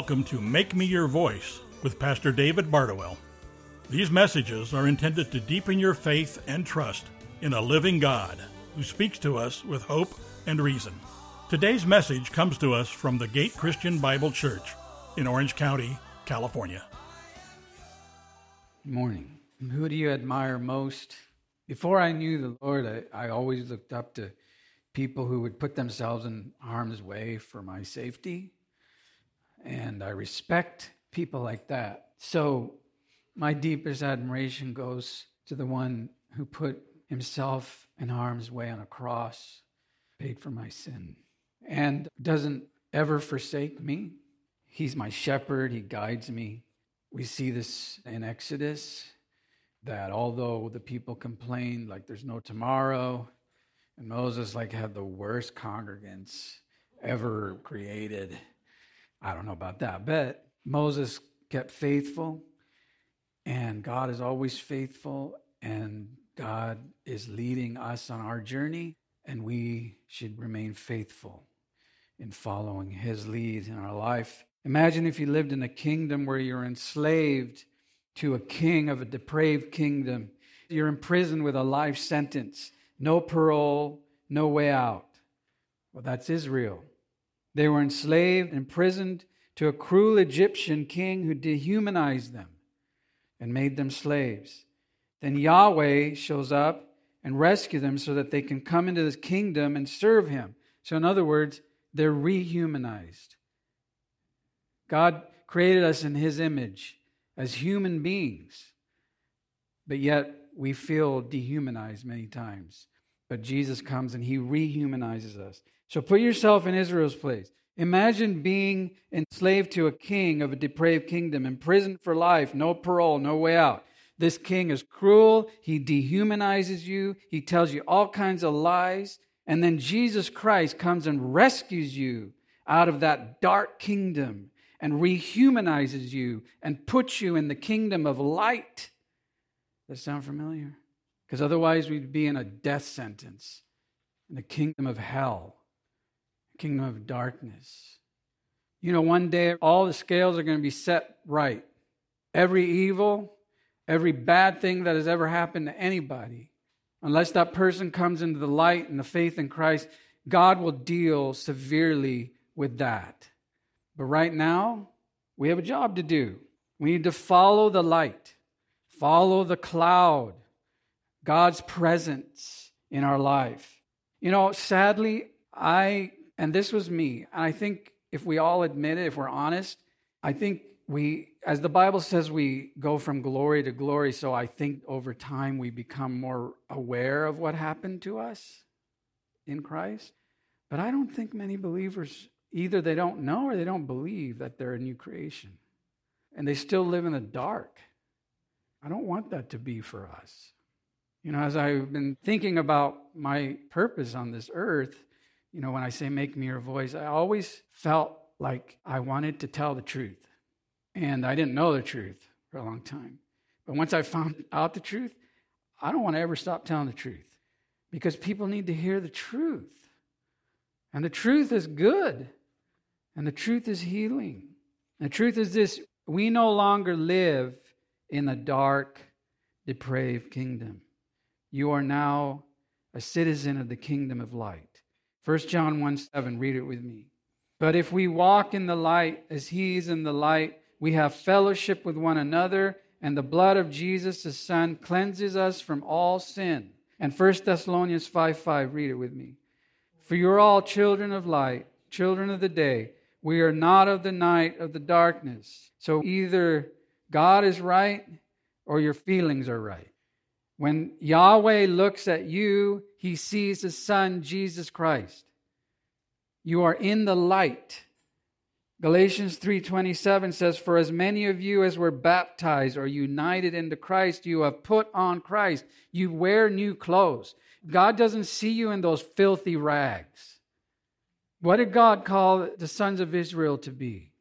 Welcome to Make Me Your Voice with Pastor David Bardowell. These messages are intended to deepen your faith and trust in a living God who speaks to us with hope and reason. Today's message comes to us from the Gate Christian Bible Church in Orange County, California. Good morning. Who do you admire most? Before I knew the Lord, I, I always looked up to people who would put themselves in harm's way for my safety. And I respect people like that. So my deepest admiration goes to the one who put himself in harm's way on a cross, paid for my sin, and doesn't ever forsake me. He's my shepherd, he guides me. We see this in Exodus that although the people complained like there's no tomorrow, and Moses like had the worst congregants ever created. I don't know about that, but Moses kept faithful, and God is always faithful, and God is leading us on our journey, and we should remain faithful in following His lead in our life. Imagine if you lived in a kingdom where you're enslaved to a king of a depraved kingdom. You're imprisoned with a life sentence, no parole, no way out. Well, that's Israel. They were enslaved, imprisoned to a cruel Egyptian king who dehumanized them and made them slaves. Then Yahweh shows up and rescues them so that they can come into this kingdom and serve him. So, in other words, they're rehumanized. God created us in his image as human beings, but yet we feel dehumanized many times. But Jesus comes and he rehumanizes us. So put yourself in Israel's place. Imagine being enslaved to a king of a depraved kingdom, imprisoned for life, no parole, no way out. This king is cruel. He dehumanizes you. He tells you all kinds of lies. And then Jesus Christ comes and rescues you out of that dark kingdom and rehumanizes you and puts you in the kingdom of light. Does that sound familiar? Because otherwise, we'd be in a death sentence in the kingdom of hell, kingdom of darkness. You know, one day all the scales are going to be set right. Every evil, every bad thing that has ever happened to anybody, unless that person comes into the light and the faith in Christ, God will deal severely with that. But right now, we have a job to do. We need to follow the light, follow the cloud, God's presence in our life. You know, sadly, I, and this was me, and I think if we all admit it, if we're honest, I think we, as the Bible says, we go from glory to glory. So I think over time we become more aware of what happened to us in Christ. But I don't think many believers either they don't know or they don't believe that they're a new creation. And they still live in the dark. I don't want that to be for us. You know, as I've been thinking about my purpose on this earth, you know, when I say make me your voice, I always felt like I wanted to tell the truth. And I didn't know the truth for a long time. But once I found out the truth, I don't want to ever stop telling the truth because people need to hear the truth. And the truth is good. And the truth is healing. And The truth is this we no longer live in a dark, depraved kingdom. You are now a citizen of the kingdom of light. 1 John 1 7, read it with me. But if we walk in the light as he is in the light, we have fellowship with one another, and the blood of Jesus, the Son, cleanses us from all sin. And 1 Thessalonians 5 5, read it with me. For you're all children of light, children of the day. We are not of the night, of the darkness. So either God is right or your feelings are right. When Yahweh looks at you, he sees his son, Jesus Christ. You are in the light. Galatians 3:27 says for as many of you as were baptized or united into Christ you have put on Christ you wear new clothes God doesn't see you in those filthy rags what did God call the sons of Israel to be?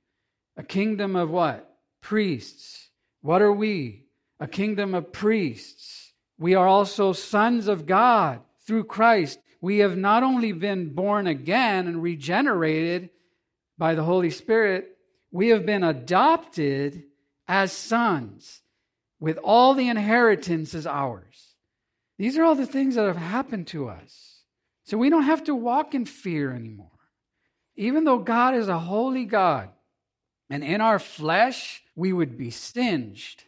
A kingdom of what? Priests. What are we? A kingdom of priests. We are also sons of God through Christ. We have not only been born again and regenerated by the Holy Spirit, we have been adopted as sons with all the inheritance as ours. These are all the things that have happened to us. So we don't have to walk in fear anymore. Even though God is a holy God, and in our flesh we would be singed,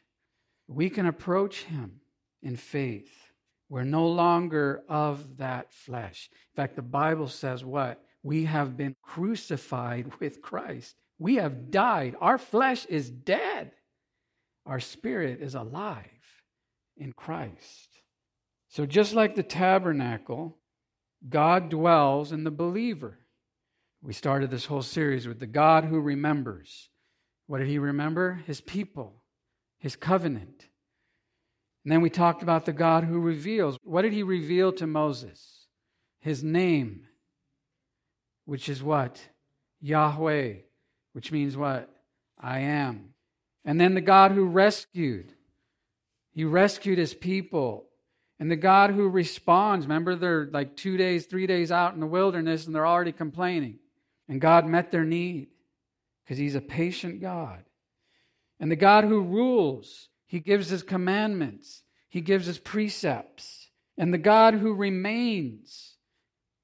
we can approach Him in faith. We're no longer of that flesh. In fact, the Bible says what? We have been crucified with Christ. We have died. Our flesh is dead. Our spirit is alive in Christ. So, just like the tabernacle, God dwells in the believer. We started this whole series with the God who remembers. What did he remember? His people, his covenant. And then we talked about the God who reveals. What did he reveal to Moses? His name, which is what? Yahweh, which means what? I am. And then the God who rescued. He rescued his people. And the God who responds. Remember, they're like two days, three days out in the wilderness and they're already complaining. And God met their need because he's a patient God. And the God who rules. He gives his commandments, he gives his precepts. And the God who remains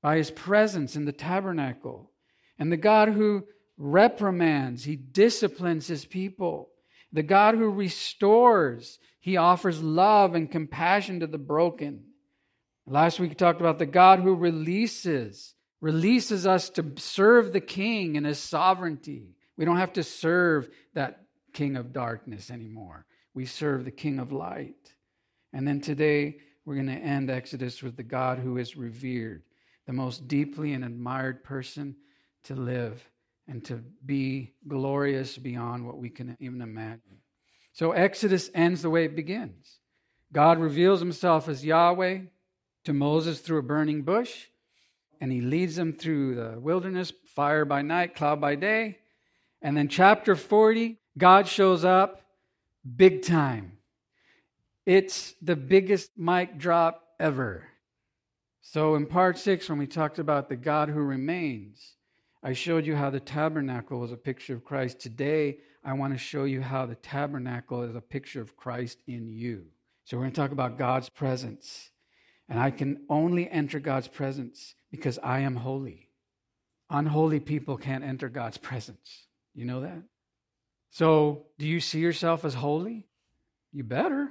by his presence in the tabernacle. And the God who reprimands, he disciplines his people. The God who restores, he offers love and compassion to the broken. Last week we talked about the God who releases, releases us to serve the king in his sovereignty. We don't have to serve that king of darkness anymore. We serve the king of light. And then today we're going to end Exodus with the God who is revered, the most deeply and admired person to live and to be glorious beyond what we can even imagine. So Exodus ends the way it begins. God reveals himself as Yahweh to Moses through a burning bush, and he leads them through the wilderness, fire by night, cloud by day. And then, chapter 40, God shows up big time. It's the biggest mic drop ever. So, in part six, when we talked about the God who remains, I showed you how the tabernacle was a picture of Christ. Today, I want to show you how the tabernacle is a picture of Christ in you. So, we're going to talk about God's presence. And I can only enter God's presence because I am holy. Unholy people can't enter God's presence. You know that? So, do you see yourself as holy? You better,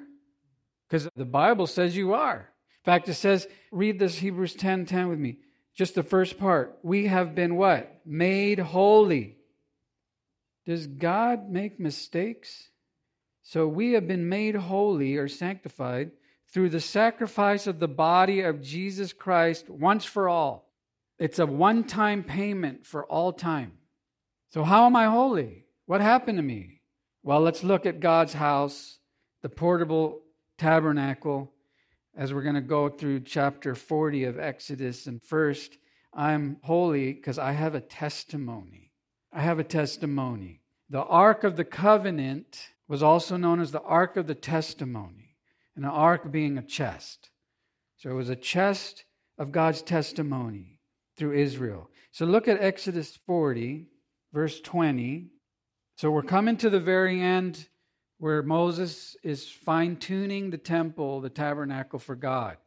because the Bible says you are. In fact, it says, read this Hebrews 10 10 with me. Just the first part. We have been what? Made holy. Does God make mistakes? So we have been made holy or sanctified through the sacrifice of the body of Jesus Christ once for all. It's a one time payment for all time. So, how am I holy? What happened to me? Well, let's look at God's house, the portable tabernacle, as we're going to go through chapter 40 of Exodus. And first, I'm holy because I have a testimony. I have a testimony. The Ark of the Covenant was also known as the Ark of the Testimony, and an Ark being a chest. So it was a chest of God's testimony through Israel. So look at Exodus 40, verse 20. So we're coming to the very end where Moses is fine tuning the temple, the tabernacle for God.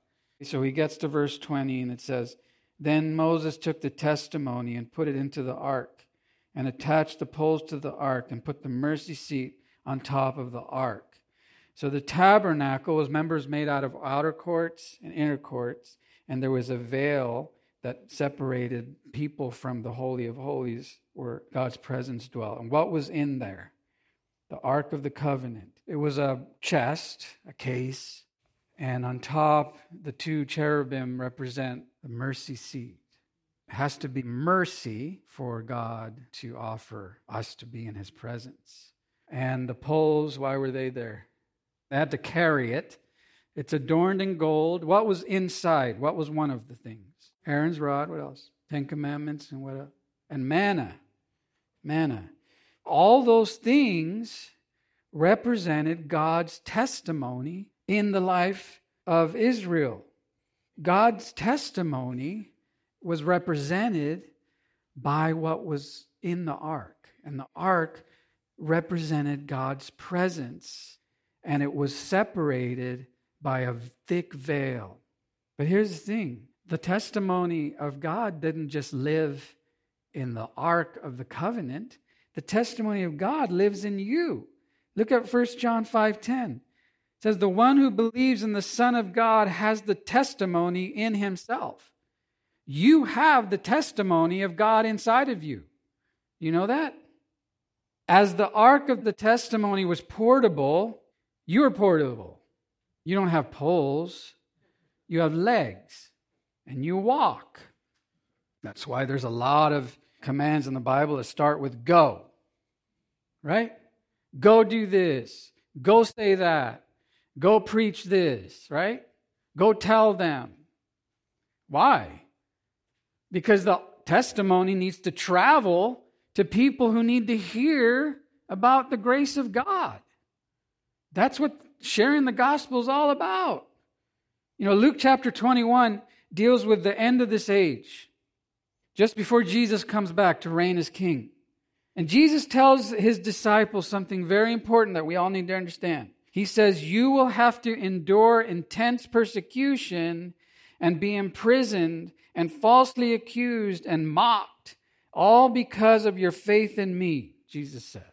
So he gets to verse 20 and it says, Then Moses took the testimony and put it into the ark and attached the poles to the ark and put the mercy seat on top of the ark. So the tabernacle was members made out of outer courts and inner courts, and there was a veil that separated people from the Holy of Holies where God's presence dwelt. And what was in there? the Ark of the Covenant. It was a chest, a case, and on top, the two cherubim represent the mercy seat. It has to be mercy for God to offer us to be in his presence. And the poles, why were they there? They had to carry it. It's adorned in gold. What was inside? What was one of the things? Aaron's rod. What else? Ten Commandments and what else? And manna. Manna all those things represented God's testimony in the life of Israel. God's testimony was represented by what was in the ark. and the ark represented God's presence, and it was separated by a thick veil. But here's the thing the testimony of God didn't just live in the ark of the covenant, the testimony of God lives in you. Look at 1 John 5:10. It says the one who believes in the Son of God has the testimony in himself. You have the testimony of God inside of you. You know that? As the ark of the testimony was portable, you are portable. You don't have poles, you have legs, and you walk. That's why there's a lot of commands in the Bible that start with go, right? Go do this, go say that, go preach this, right? Go tell them. Why? Because the testimony needs to travel to people who need to hear about the grace of God. That's what sharing the gospel is all about. You know, Luke chapter 21 deals with the end of this age, just before Jesus comes back to reign as king. And Jesus tells his disciples something very important that we all need to understand. He says, You will have to endure intense persecution and be imprisoned and falsely accused and mocked, all because of your faith in me, Jesus says.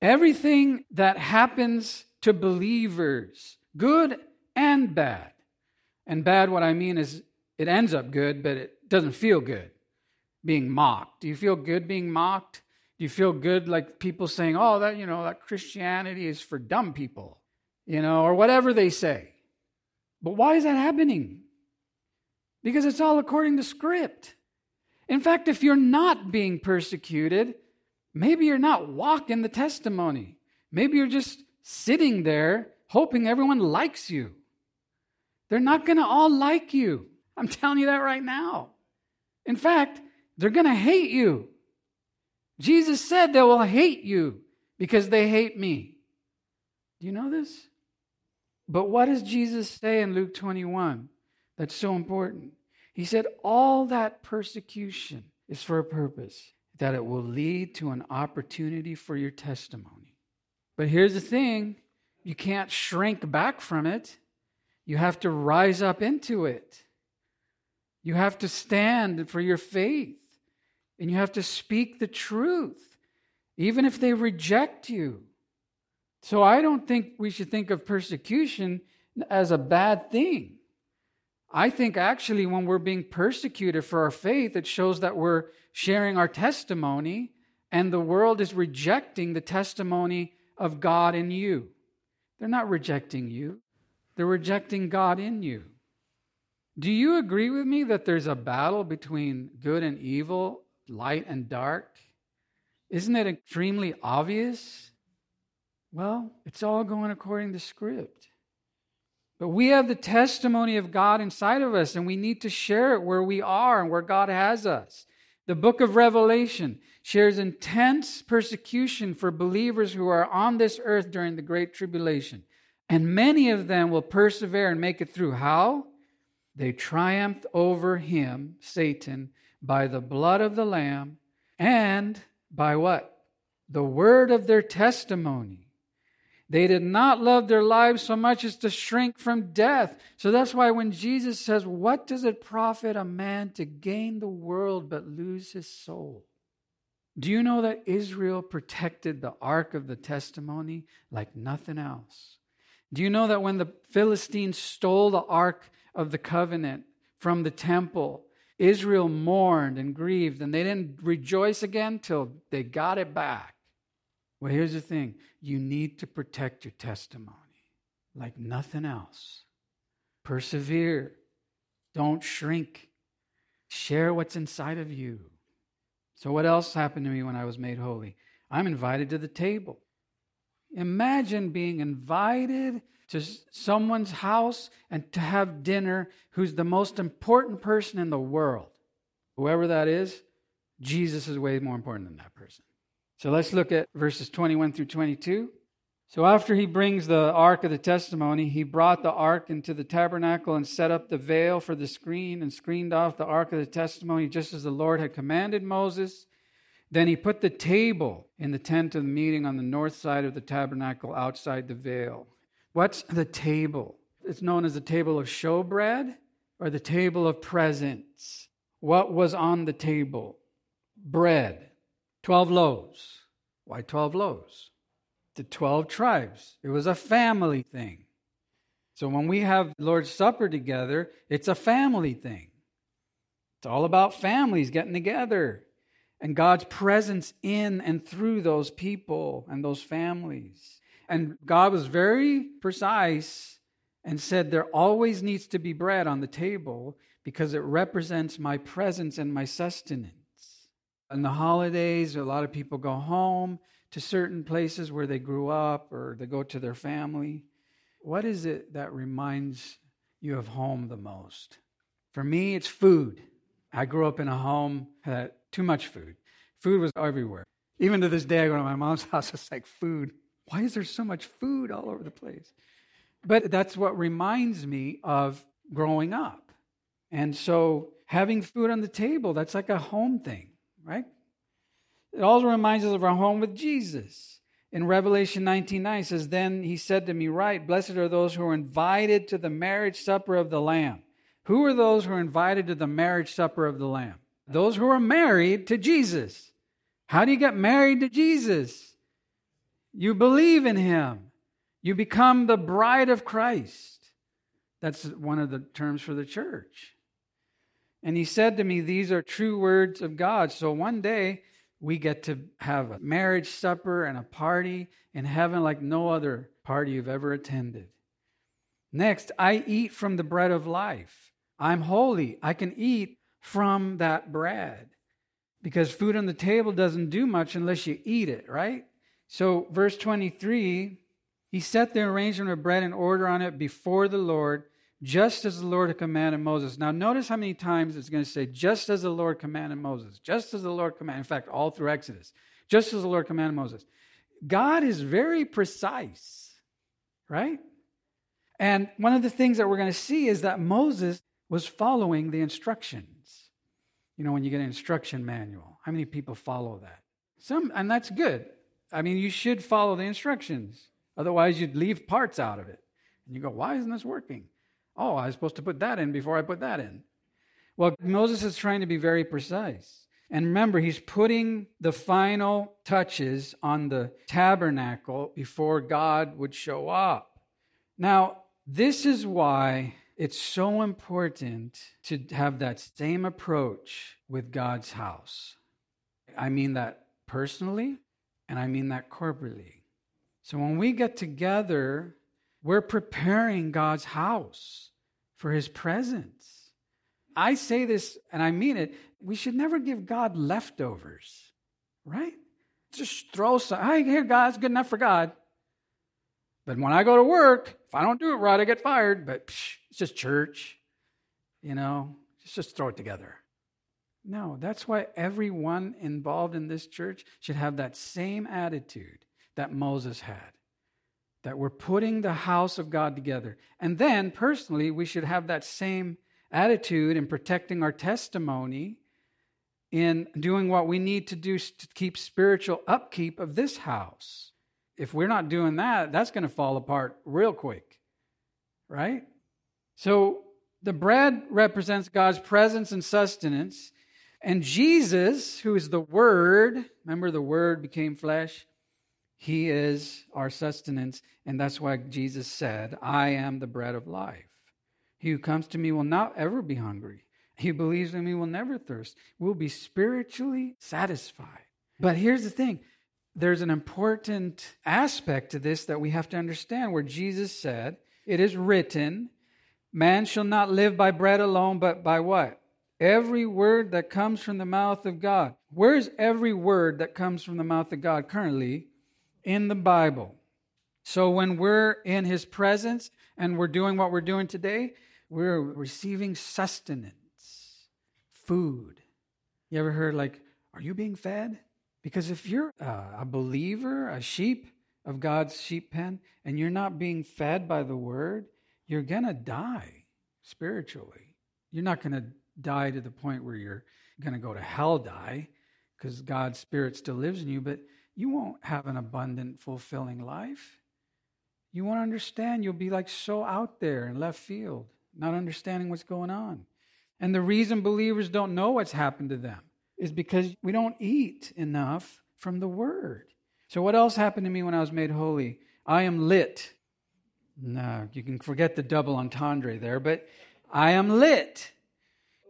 Everything that happens to believers, good and bad, and bad, what I mean is it ends up good, but it doesn't feel good being mocked. Do you feel good being mocked? Do you feel good like people saying, oh, that, you know, that Christianity is for dumb people, you know, or whatever they say? But why is that happening? Because it's all according to script. In fact, if you're not being persecuted, maybe you're not walking the testimony. Maybe you're just sitting there hoping everyone likes you. They're not going to all like you. I'm telling you that right now. In fact, they're going to hate you. Jesus said they will hate you because they hate me. Do you know this? But what does Jesus say in Luke 21 that's so important? He said, All that persecution is for a purpose, that it will lead to an opportunity for your testimony. But here's the thing you can't shrink back from it, you have to rise up into it. You have to stand for your faith and you have to speak the truth, even if they reject you. So I don't think we should think of persecution as a bad thing. I think actually, when we're being persecuted for our faith, it shows that we're sharing our testimony, and the world is rejecting the testimony of God in you. They're not rejecting you, they're rejecting God in you. Do you agree with me that there's a battle between good and evil light and dark? Isn't it extremely obvious? Well, it's all going according to script. But we have the testimony of God inside of us, and we need to share it where we are and where God has us. The book of Revelation shares intense persecution for believers who are on this earth during the Great Tribulation. And many of them will persevere and make it through. How? They triumphed over him, Satan, by the blood of the Lamb and by what? The word of their testimony. They did not love their lives so much as to shrink from death. So that's why when Jesus says, What does it profit a man to gain the world but lose his soul? Do you know that Israel protected the ark of the testimony like nothing else? Do you know that when the Philistines stole the ark of the covenant from the temple, Israel mourned and grieved, and they didn't rejoice again till they got it back. Well, here's the thing you need to protect your testimony like nothing else. Persevere, don't shrink, share what's inside of you. So, what else happened to me when I was made holy? I'm invited to the table. Imagine being invited to someone's house and to have dinner who's the most important person in the world. Whoever that is, Jesus is way more important than that person. So let's look at verses 21 through 22. So after he brings the ark of the testimony, he brought the ark into the tabernacle and set up the veil for the screen and screened off the ark of the testimony just as the Lord had commanded Moses. Then he put the table in the tent of the meeting on the north side of the tabernacle outside the veil. What's the table? It's known as the table of showbread or the table of presence. What was on the table? Bread, 12 loaves. Why 12 loaves? The 12 tribes. It was a family thing. So when we have Lord's Supper together, it's a family thing. It's all about families getting together and God's presence in and through those people and those families. And God was very precise and said there always needs to be bread on the table because it represents my presence and my sustenance. In the holidays, a lot of people go home to certain places where they grew up or they go to their family. What is it that reminds you of home the most? For me, it's food. I grew up in a home that too much food. Food was everywhere. Even to this day, I go to my mom's house, it's like food. Why is there so much food all over the place? But that's what reminds me of growing up. And so having food on the table, that's like a home thing, right? It also reminds us of our home with Jesus. In Revelation 19 9 says, Then he said to me, Right, blessed are those who are invited to the marriage supper of the Lamb. Who are those who are invited to the marriage supper of the Lamb? Those who are married to Jesus. How do you get married to Jesus? You believe in him. You become the bride of Christ. That's one of the terms for the church. And he said to me, These are true words of God. So one day we get to have a marriage supper and a party in heaven like no other party you've ever attended. Next, I eat from the bread of life. I'm holy. I can eat from that bread because food on the table doesn't do much unless you eat it, right? So, verse 23 he set the arrangement of bread in order on it before the Lord, just as the Lord had commanded Moses. Now, notice how many times it's going to say, just as the Lord commanded Moses, just as the Lord commanded. In fact, all through Exodus, just as the Lord commanded Moses. God is very precise, right? And one of the things that we're going to see is that Moses was following the instructions. You know, when you get an instruction manual, how many people follow that? Some, and that's good. I mean, you should follow the instructions. Otherwise, you'd leave parts out of it. And you go, why isn't this working? Oh, I was supposed to put that in before I put that in. Well, Moses is trying to be very precise. And remember, he's putting the final touches on the tabernacle before God would show up. Now, this is why it's so important to have that same approach with God's house. I mean that personally, and I mean that corporately. So when we get together, we're preparing God's house for his presence. I say this and I mean it. We should never give God leftovers, right? Just throw some, hey, here, God, it's good enough for God. But when I go to work, if I don't do it right, I get fired. But psh, it's just church, you know, just, just throw it together. No, that's why everyone involved in this church should have that same attitude that Moses had. That we're putting the house of God together. And then, personally, we should have that same attitude in protecting our testimony, in doing what we need to do to keep spiritual upkeep of this house. If we're not doing that, that's going to fall apart real quick, right? So, the bread represents God's presence and sustenance. And Jesus, who is the Word, remember the Word became flesh? He is our sustenance, and that's why Jesus said, I am the bread of life. He who comes to me will not ever be hungry. He who believes in me will never thirst, will be spiritually satisfied. But here's the thing there's an important aspect to this that we have to understand where Jesus said, It is written, man shall not live by bread alone, but by what? Every word that comes from the mouth of God. Where's every word that comes from the mouth of God currently? in the Bible. So when we're in his presence and we're doing what we're doing today, we're receiving sustenance, food. You ever heard, like, are you being fed? Because if you're a believer, a sheep of God's sheep pen, and you're not being fed by the word, you're going to die spiritually. You're not going to die to the point where you're going to go to hell die because God's Spirit still lives in you, but you won't have an abundant, fulfilling life. You won't understand. You'll be like so out there in left field, not understanding what's going on. And the reason believers don't know what's happened to them is because we don't eat enough from the Word. So, what else happened to me when I was made holy? I am lit. No, you can forget the double entendre there, but I am lit.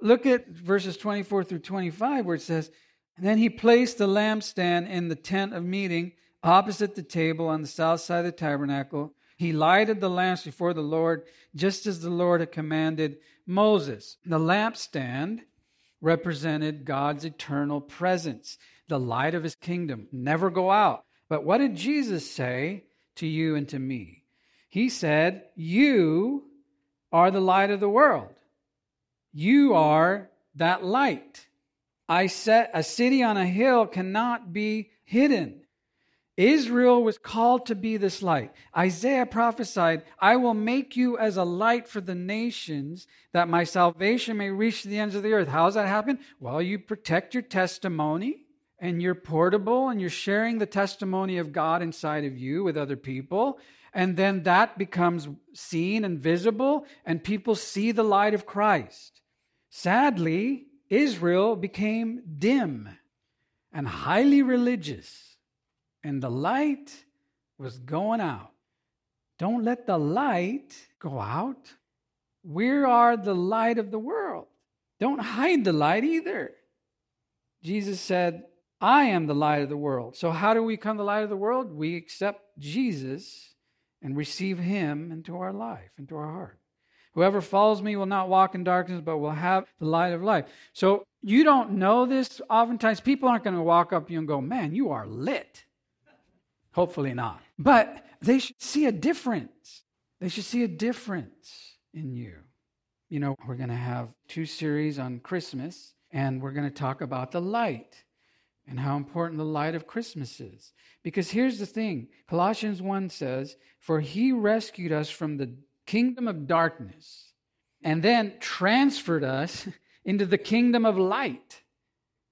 Look at verses 24 through 25 where it says, then he placed the lampstand in the tent of meeting opposite the table on the south side of the tabernacle. He lighted the lamps before the Lord, just as the Lord had commanded Moses. The lampstand represented God's eternal presence, the light of his kingdom, never go out. But what did Jesus say to you and to me? He said, You are the light of the world. You are that light. I set a city on a hill cannot be hidden. Israel was called to be this light. Isaiah prophesied, I will make you as a light for the nations, that my salvation may reach the ends of the earth. How does that happen? Well, you protect your testimony, and you're portable, and you're sharing the testimony of God inside of you with other people. And then that becomes seen and visible, and people see the light of Christ. Sadly, Israel became dim and highly religious, and the light was going out. Don't let the light go out. We are the light of the world. Don't hide the light either. Jesus said, I am the light of the world. So, how do we become the light of the world? We accept Jesus and receive him into our life, into our heart. Whoever follows me will not walk in darkness, but will have the light of life. So you don't know this. Oftentimes, people aren't going to walk up to you and go, Man, you are lit. Hopefully not. But they should see a difference. They should see a difference in you. You know, we're going to have two series on Christmas, and we're going to talk about the light and how important the light of Christmas is. Because here's the thing Colossians 1 says, For he rescued us from the kingdom of darkness and then transferred us into the kingdom of light,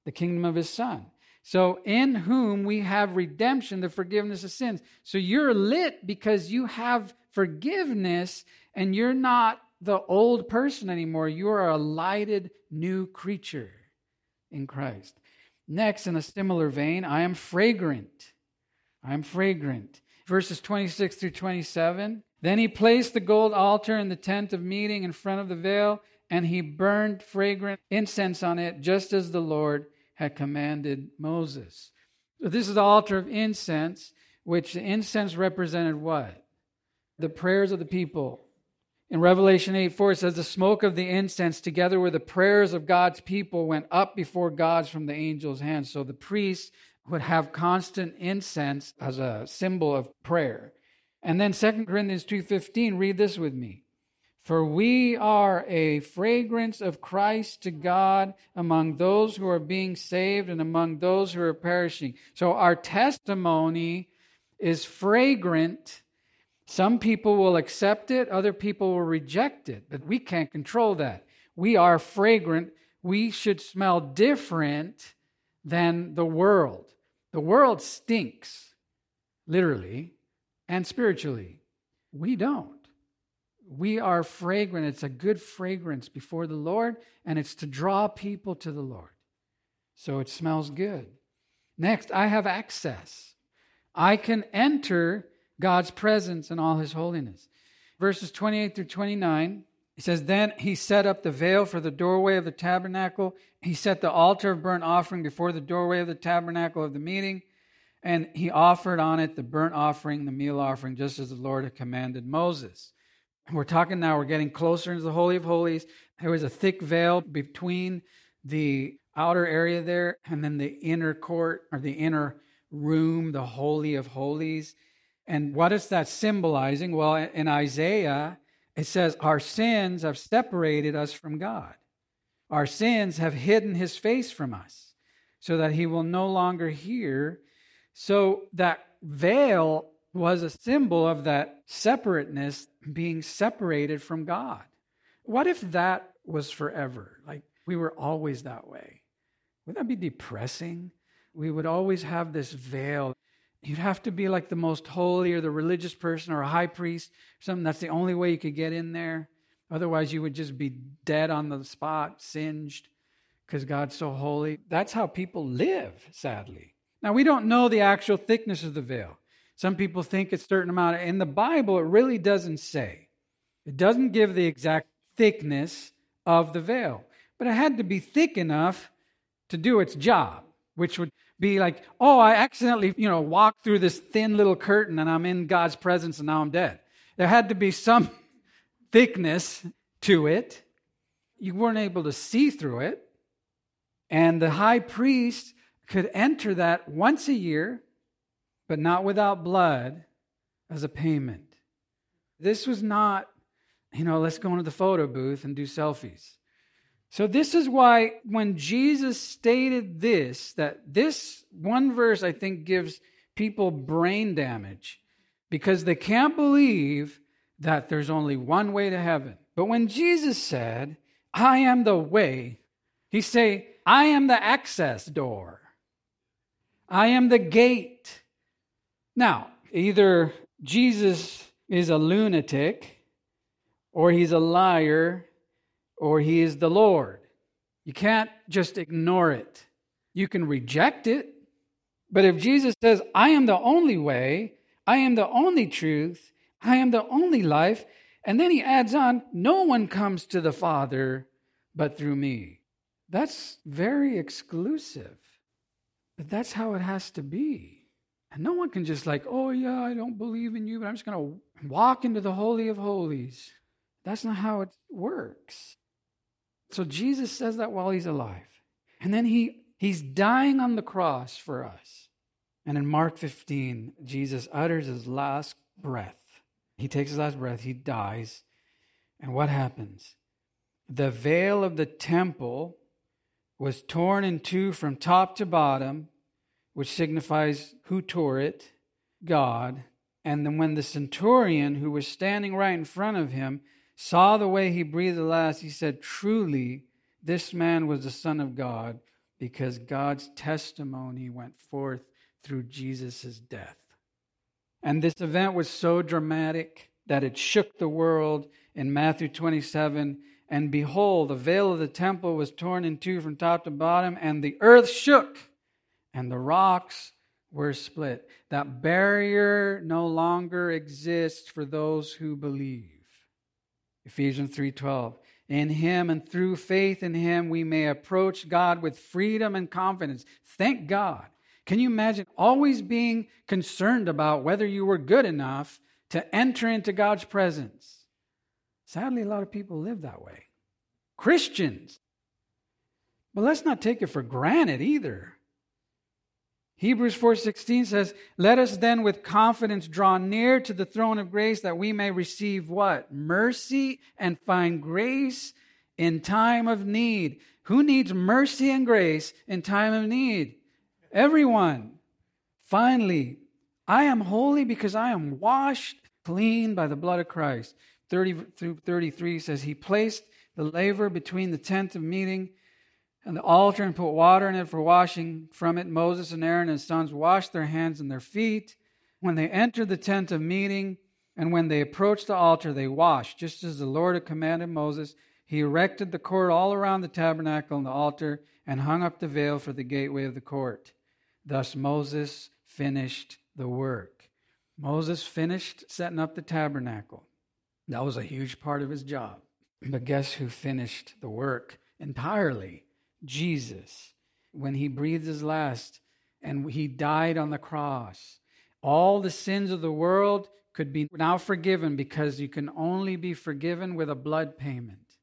the kingdom of his son. So, in whom we have redemption, the forgiveness of sins. So, you're lit because you have forgiveness and you're not the old person anymore. You are a lighted new creature in Christ. Next, in a similar vein, I am fragrant. I am fragrant. Verses 26 through 27. Then he placed the gold altar in the tent of meeting in front of the veil, and he burned fragrant incense on it, just as the Lord had commanded Moses. So this is the altar of incense, which the incense represented what? The prayers of the people. In Revelation 8 4, it says, The smoke of the incense, together with the prayers of God's people, went up before God's from the angel's hand. So the priests would have constant incense as a symbol of prayer. And then 2 Corinthians 2:15, read this with me. For we are a fragrance of Christ to God among those who are being saved and among those who are perishing. So our testimony is fragrant. Some people will accept it, other people will reject it, but we can't control that. We are fragrant. We should smell different than the world. The world stinks, literally and spiritually. We don't. We are fragrant. It's a good fragrance before the Lord, and it's to draw people to the Lord. So it smells good. Next, I have access. I can enter God's presence and all his holiness. Verses 28 through 29, he says, Then he set up the veil for the doorway of the tabernacle. He set the altar of burnt offering before the doorway of the tabernacle of the meeting. And he offered on it the burnt offering, the meal offering, just as the Lord had commanded Moses. We're talking now, we're getting closer into the Holy of Holies. There was a thick veil between the outer area there and then the inner court or the inner room, the Holy of Holies. And what is that symbolizing? Well, in Isaiah, it says, Our sins have separated us from God. Our sins have hidden his face from us so that he will no longer hear so that veil was a symbol of that separateness, being separated from God. What if that was forever? Like we were always that way? Would that be depressing? we would always have this veil. You'd have to be like the most holy or the religious person or a high priest, something that's the only way you could get in there. Otherwise, you would just be dead on the spot, singed, because God's so holy. That's how people live, sadly. Now, we don't know the actual thickness of the veil. Some people think it's a certain amount. In the Bible, it really doesn't say. It doesn't give the exact thickness of the veil. But it had to be thick enough to do its job, which would be like, oh, I accidentally, you know, walked through this thin little curtain and I'm in God's presence and now I'm dead. There had to be some thickness to it. You weren't able to see through it. And the high priest could enter that once a year, but not without blood as a payment. This was not, you know, let's go into the photo booth and do selfies. So, this is why when Jesus stated this, that this one verse I think gives people brain damage because they can't believe that there's only one way to heaven. But when Jesus said, I am the way, he say, I am the access door. I am the gate. Now, either Jesus is a lunatic, or he's a liar, or he is the Lord. You can't just ignore it. You can reject it. But if Jesus says, I am the only way, I am the only truth, I am the only life, and then he adds on, no one comes to the Father but through me. That's very exclusive. But that's how it has to be. And no one can just like, oh yeah, I don't believe in you, but I'm just to walk into the Holy of Holies. That's not how it works. So Jesus says that while he's alive. And then he, he's dying on the cross for us. And in Mark 15, Jesus utters his last breath. He takes his last breath, he dies. And what happens? The veil of the temple was torn in two from top to bottom, which signifies who tore it? God. And then when the centurion who was standing right in front of him saw the way he breathed the last, he said, Truly, this man was the Son of God, because God's testimony went forth through Jesus' death. And this event was so dramatic that it shook the world in Matthew 27. And behold, the veil of the temple was torn in two from top to bottom, and the earth shook, and the rocks were split. That barrier no longer exists for those who believe. Ephesians 3:12. In him and through faith in him we may approach God with freedom and confidence. Thank God. Can you imagine always being concerned about whether you were good enough to enter into God's presence? Sadly, a lot of people live that way. Christians. But let's not take it for granted either. Hebrews 4:16 says, "Let us then with confidence draw near to the throne of grace that we may receive what? Mercy and find grace in time of need." Who needs mercy and grace in time of need? Everyone. Finally, I am holy because I am washed clean by the blood of Christ. 30 through 33 says, He placed the laver between the tent of meeting and the altar and put water in it for washing from it. Moses and Aaron and his sons washed their hands and their feet. When they entered the tent of meeting and when they approached the altar, they washed, just as the Lord had commanded Moses. He erected the court all around the tabernacle and the altar and hung up the veil for the gateway of the court. Thus Moses finished the work. Moses finished setting up the tabernacle. That was a huge part of his job. But guess who finished the work entirely? Jesus, when he breathed his last and he died on the cross, all the sins of the world could be now forgiven because you can only be forgiven with a blood payment.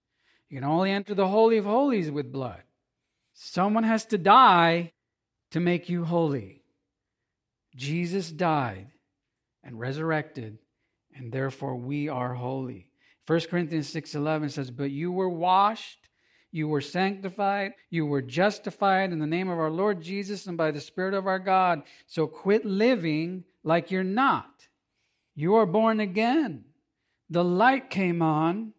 You can only enter the Holy of Holies with blood. Someone has to die to make you holy. Jesus died and resurrected, and therefore we are holy. 1 Corinthians 6:11 says, "But you were washed you were sanctified. You were justified in the name of our Lord Jesus and by the Spirit of our God. So quit living like you're not. You are born again. The light came on,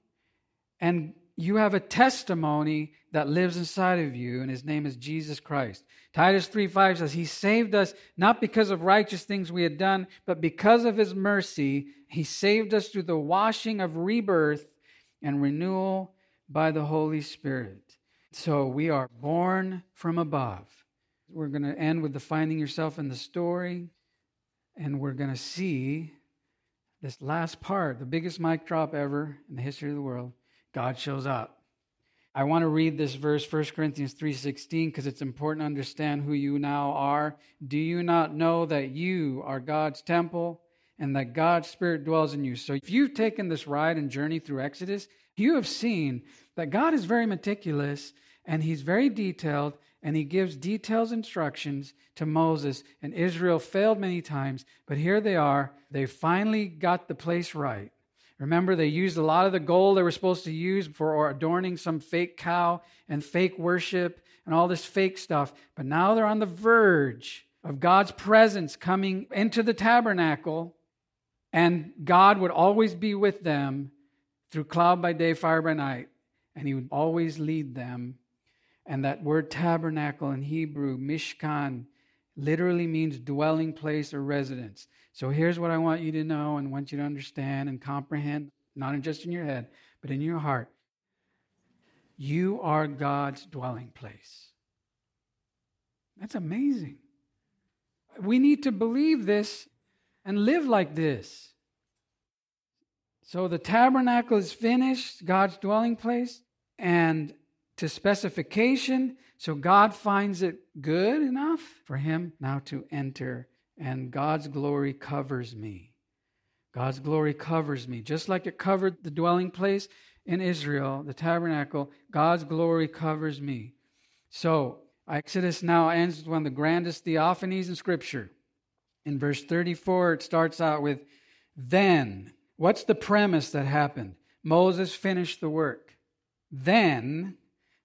and you have a testimony that lives inside of you, and his name is Jesus Christ. Titus 3 5 says, He saved us not because of righteous things we had done, but because of his mercy. He saved us through the washing of rebirth and renewal by the Holy Spirit. So we are born from above. We're going to end with the finding yourself in the story, and we're going to see this last part, the biggest mic drop ever in the history of the world. God shows up. I want to read this verse 1 Corinthians 3:16 because it's important to understand who you now are. Do you not know that you are God's temple and that God's spirit dwells in you? So if you've taken this ride and journey through Exodus, you have seen that God is very meticulous and he's very detailed and he gives detailed instructions to Moses and Israel failed many times, but here they are. They finally got the place right. Remember, they used a lot of the gold they were supposed to use for adorning some fake cow and fake worship and all this fake stuff. But now they're on the verge of God's presence coming into the tabernacle, and God would always be with them through cloud by day, fire by night, and He would always lead them. And that word tabernacle in Hebrew, mishkan, literally means dwelling place or residence. So here's what I want you to know and want you to understand and comprehend, not just in your head, but in your heart. You are God's dwelling place. That's amazing. We need to believe this and live like this. So the tabernacle is finished, God's dwelling place, and to specification. So God finds it good enough for him now to enter and God's glory covers me. God's glory covers me. Just like it covered the dwelling place in Israel, the tabernacle, God's glory covers me. So, Exodus now ends with one of the grandest theophanies in Scripture. In verse 34, it starts out with, Then, what's the premise that happened? Moses finished the work. Then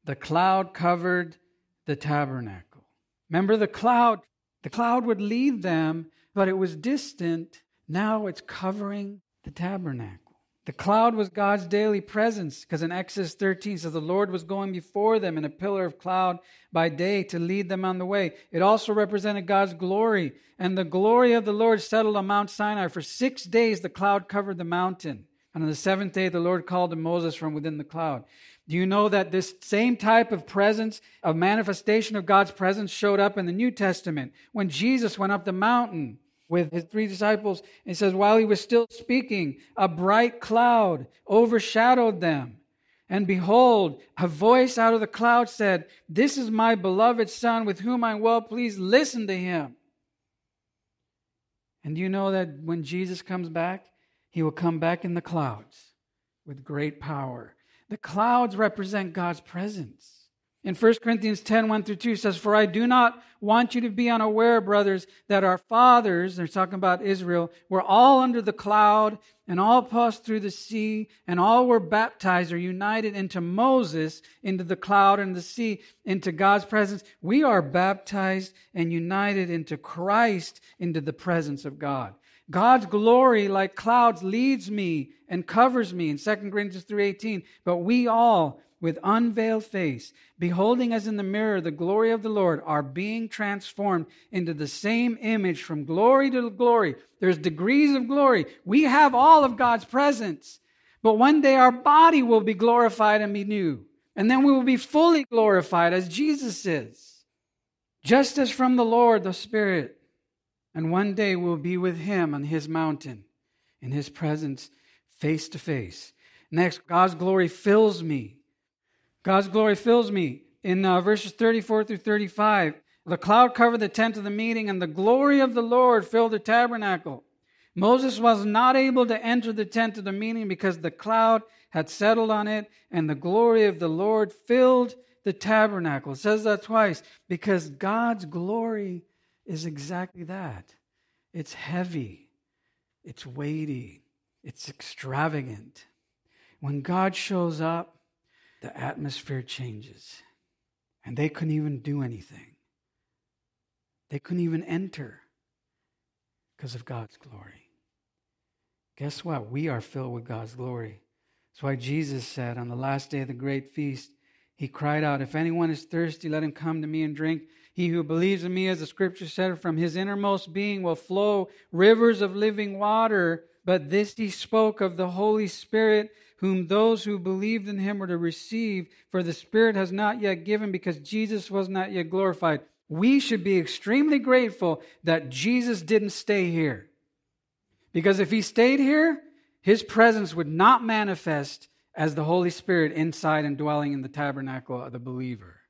the cloud covered the tabernacle. Remember, the cloud the cloud would lead them, but it was distant. Now it's covering the tabernacle. The cloud was God's daily presence because in Exodus 13 says the Lord was going before them in a pillar of cloud by day to lead them on the way. It also represented God's glory, and the glory of the Lord settled on Mount Sinai. For six days the cloud covered the mountain. And on the seventh day, the Lord called to Moses from within the cloud. Do you know that this same type of presence, of manifestation of God's presence, showed up in the New Testament when Jesus went up the mountain with his three disciples? He says, while he was still speaking, a bright cloud overshadowed them. And behold, a voice out of the cloud said, This is my beloved Son with whom I'm well pleased. Listen to him. And do you know that when Jesus comes back, he will come back in the clouds with great power the clouds represent God's presence. In 1 Corinthians 10 1 through 2 says, For I do not want you to be unaware, brothers, that our fathers, they're talking about Israel, were all under the cloud and all passed through the sea and all were baptized or united into Moses, into the cloud and the sea, into God's presence. We are baptized and united into Christ, into the presence of God. God's glory, like clouds, leads me and covers me in 2 Corinthians 3.18. But we all, with unveiled face, beholding as in the mirror the glory of the Lord, are being transformed into the same image from glory to glory. There's degrees of glory. We have all of God's presence. But one day our body will be glorified and be new. And then we will be fully glorified as Jesus is. Just as from the Lord, the Spirit and one day we'll be with him on his mountain, in his presence, face to face. Next, God's glory fills me. God's glory fills me. In uh, verses 34 through 35, the cloud covered the tent of the meeting, and the glory of the Lord filled the tabernacle. Moses was not able to enter the tent of the meeting because the cloud had settled on it, and the glory of the Lord filled the tabernacle. It says that twice because God's glory is exactly that it's heavy, it's weighty, it's extravagant. When God shows up, the atmosphere changes. And they couldn't even do anything. They couldn't even enter because of God's glory. Guess what? We are filled with God's glory. That's why Jesus said on the last day of the great feast, he cried out, If anyone is thirsty, let him come to me and drink. He who believes in me, as the scripture said, from his innermost being will flow rivers of living water. But this he spoke of the Holy Spirit, whom those who believed in him were to receive, for the Spirit has not yet given because Jesus was not yet glorified. We should be extremely grateful that Jesus didn't stay here. Because if he stayed here, his presence would not manifest as the Holy Spirit inside and dwelling in the tabernacle of the believer.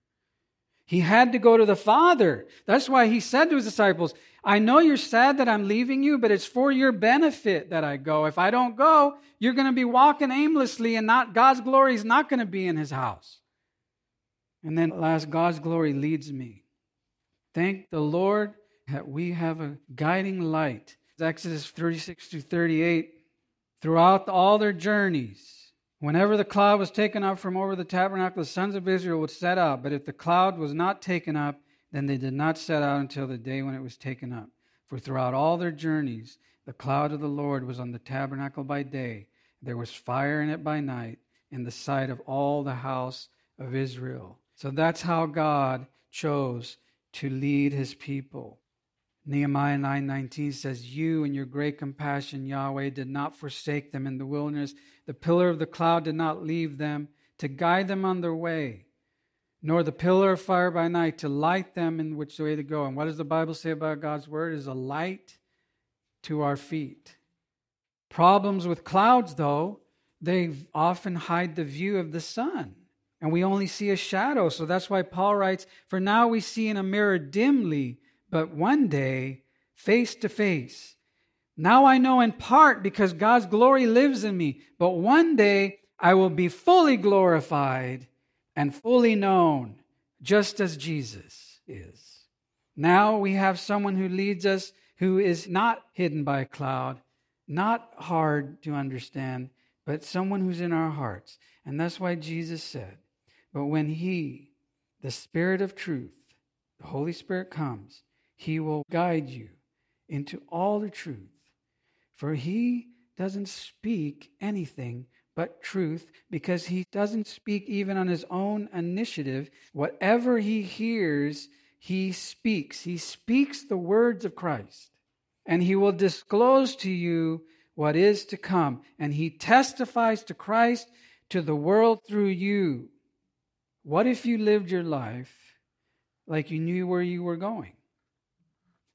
He had to go to the Father. That's why he said to his disciples, I know you're sad that I'm leaving you, but it's for your benefit that I go. If I don't go, you're going to be walking aimlessly and not God's glory is not going to be in his house. And then last, God's glory leads me. Thank the Lord that we have a guiding light. Exodus 36 to 38. Throughout all their journeys, Whenever the cloud was taken up from over the tabernacle, the sons of Israel would set out. But if the cloud was not taken up, then they did not set out until the day when it was taken up. For throughout all their journeys, the cloud of the Lord was on the tabernacle by day. There was fire in it by night, in the sight of all the house of Israel. So that's how God chose to lead his people. Nehemiah 9:19 says, "You in your great compassion, Yahweh, did not forsake them in the wilderness. The pillar of the cloud did not leave them to guide them on their way, nor the pillar of fire by night to light them in which way to go." And what does the Bible say about God's word? Is a light to our feet. Problems with clouds, though, they often hide the view of the sun and we only see a shadow. So that's why Paul writes, For now we see in a mirror dimly, but one day, face to face. Now I know in part because God's glory lives in me, but one day I will be fully glorified and fully known, just as Jesus is. Now we have someone who leads us who is not hidden by a cloud, not hard to understand, but someone who's in our hearts. And that's why Jesus said, But when He, the Spirit of truth, the Holy Spirit comes, he will guide you into all the truth. For he doesn't speak anything but truth because he doesn't speak even on his own initiative. Whatever he hears, he speaks. He speaks the words of Christ. And he will disclose to you what is to come. And he testifies to Christ to the world through you. What if you lived your life like you knew where you were going?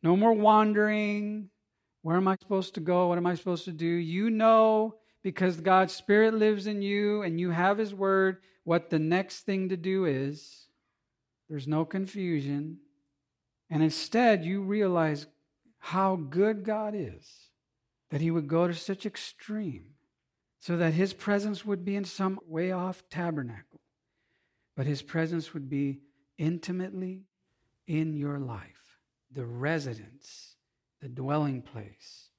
No more wandering. Where am I supposed to go? What am I supposed to do? You know, because God's Spirit lives in you and you have His Word, what the next thing to do is. There's no confusion. And instead, you realize how good God is that He would go to such extreme so that His presence would be in some way off tabernacle, but His presence would be intimately in your life the residence, the dwelling place.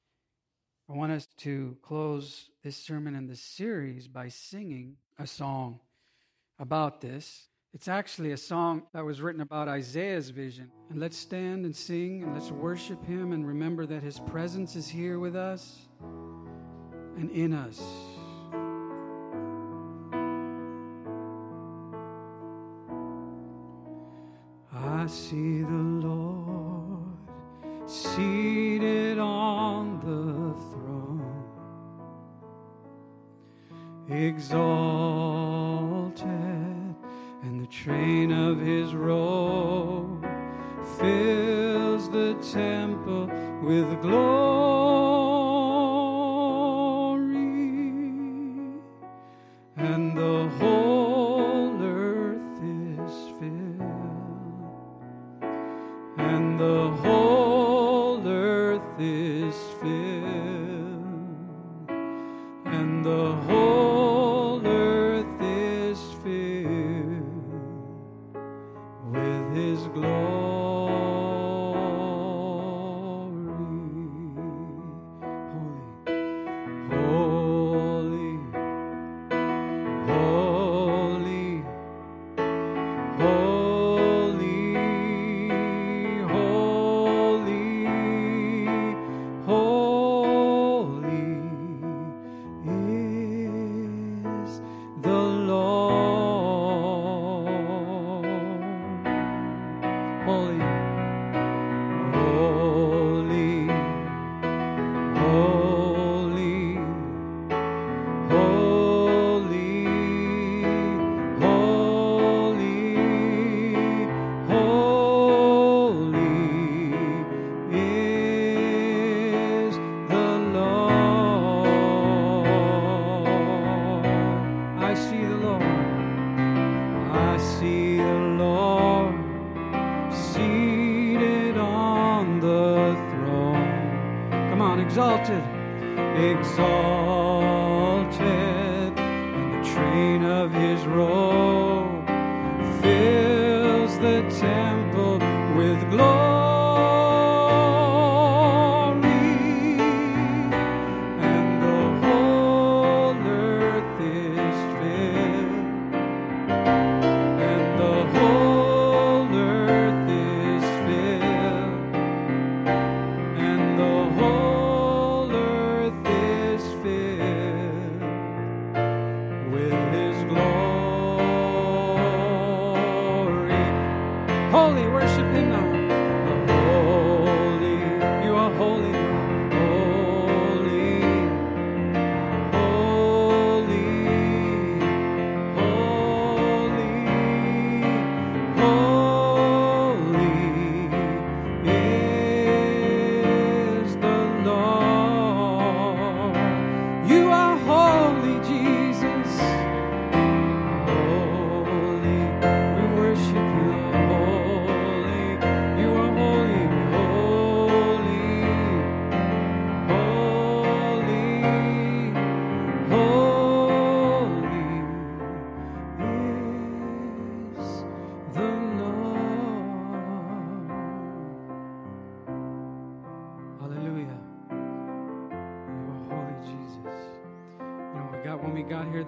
I want us to close this sermon and this series by singing a song about this. It's actually a song that was written about Isaiah's vision. And let's stand and sing and let's worship him and remember that his presence is here with us and in us. I see the Lord seated on the throne, exalted, and the train of his robe fills the temple with glory.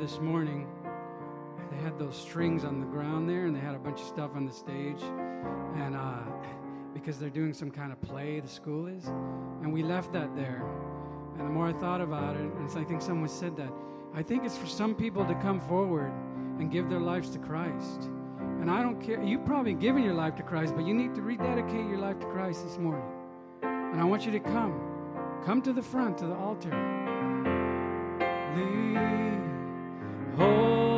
This morning, they had those strings on the ground there, and they had a bunch of stuff on the stage, and uh, because they're doing some kind of play, the school is, and we left that there. And the more I thought about it, and I think someone said that, I think it's for some people to come forward and give their lives to Christ. And I don't care, you've probably given your life to Christ, but you need to rededicate your life to Christ this morning. And I want you to come. Come to the front, to the altar. Holy,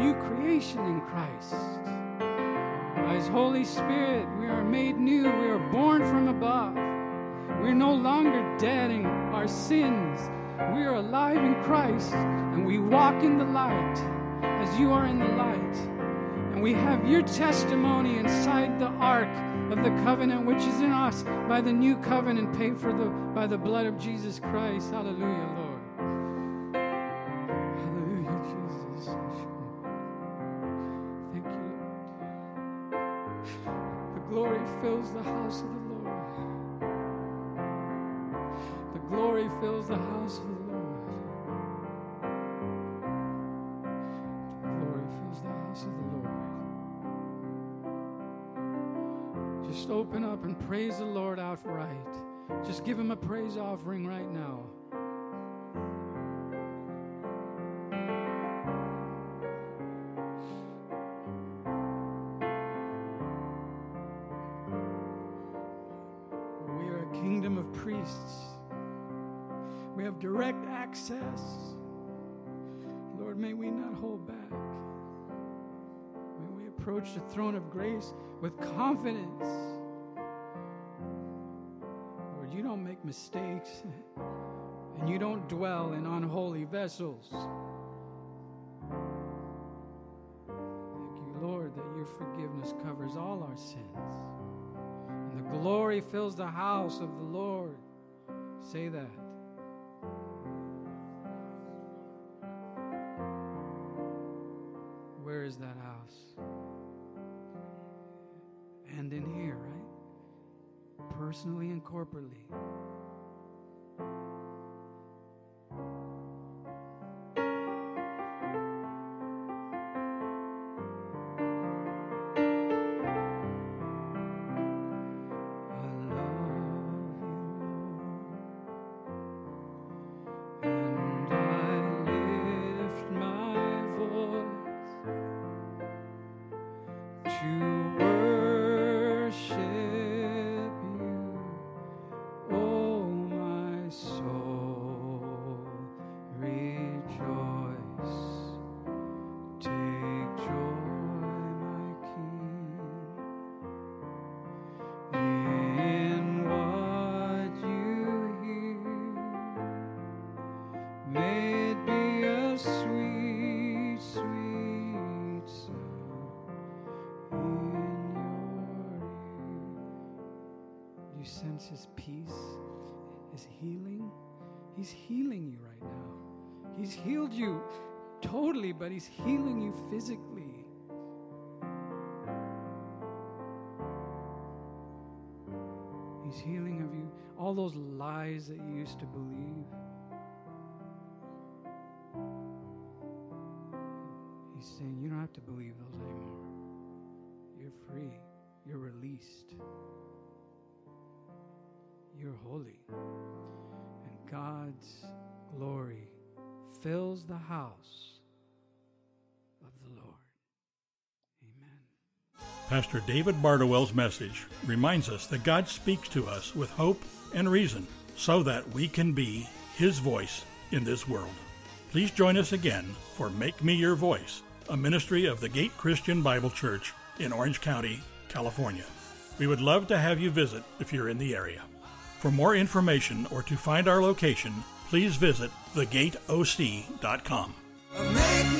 new creation in Christ. By His Holy Spirit, we are made new. We are born from above. We're no longer dead in our sins. We are alive in Christ, and we walk in the light as you are in the light. And we have your testimony inside the ark of the covenant which is in us by the new covenant paid for the, by the blood of Jesus Christ. Hallelujah, Lord. Fills the house of the Lord. The glory fills the house of the Lord. The glory fills the house of the Lord. Just open up and praise the Lord outright. Just give him a praise offering right now. Direct access. Lord, may we not hold back. May we approach the throne of grace with confidence. Lord, you don't make mistakes, and you don't dwell in unholy vessels. Thank you, Lord, that your forgiveness covers all our sins. And the glory fills the house of the Lord. Say that. Is that house? And in here, right? Personally and corporately. Healing you right now. He's healed you totally, but He's healing you physically. He's healing of you all those lies that you used to believe. He's saying you don't have to believe those anymore. You're free. You're released. You're holy. God's glory fills the house of the Lord. Amen. Pastor David Bardowell's message reminds us that God speaks to us with hope and reason so that we can be His voice in this world. Please join us again for Make Me Your Voice, a ministry of the Gate Christian Bible Church in Orange County, California. We would love to have you visit if you're in the area. For more information or to find our location, please visit thegateoc.com. Me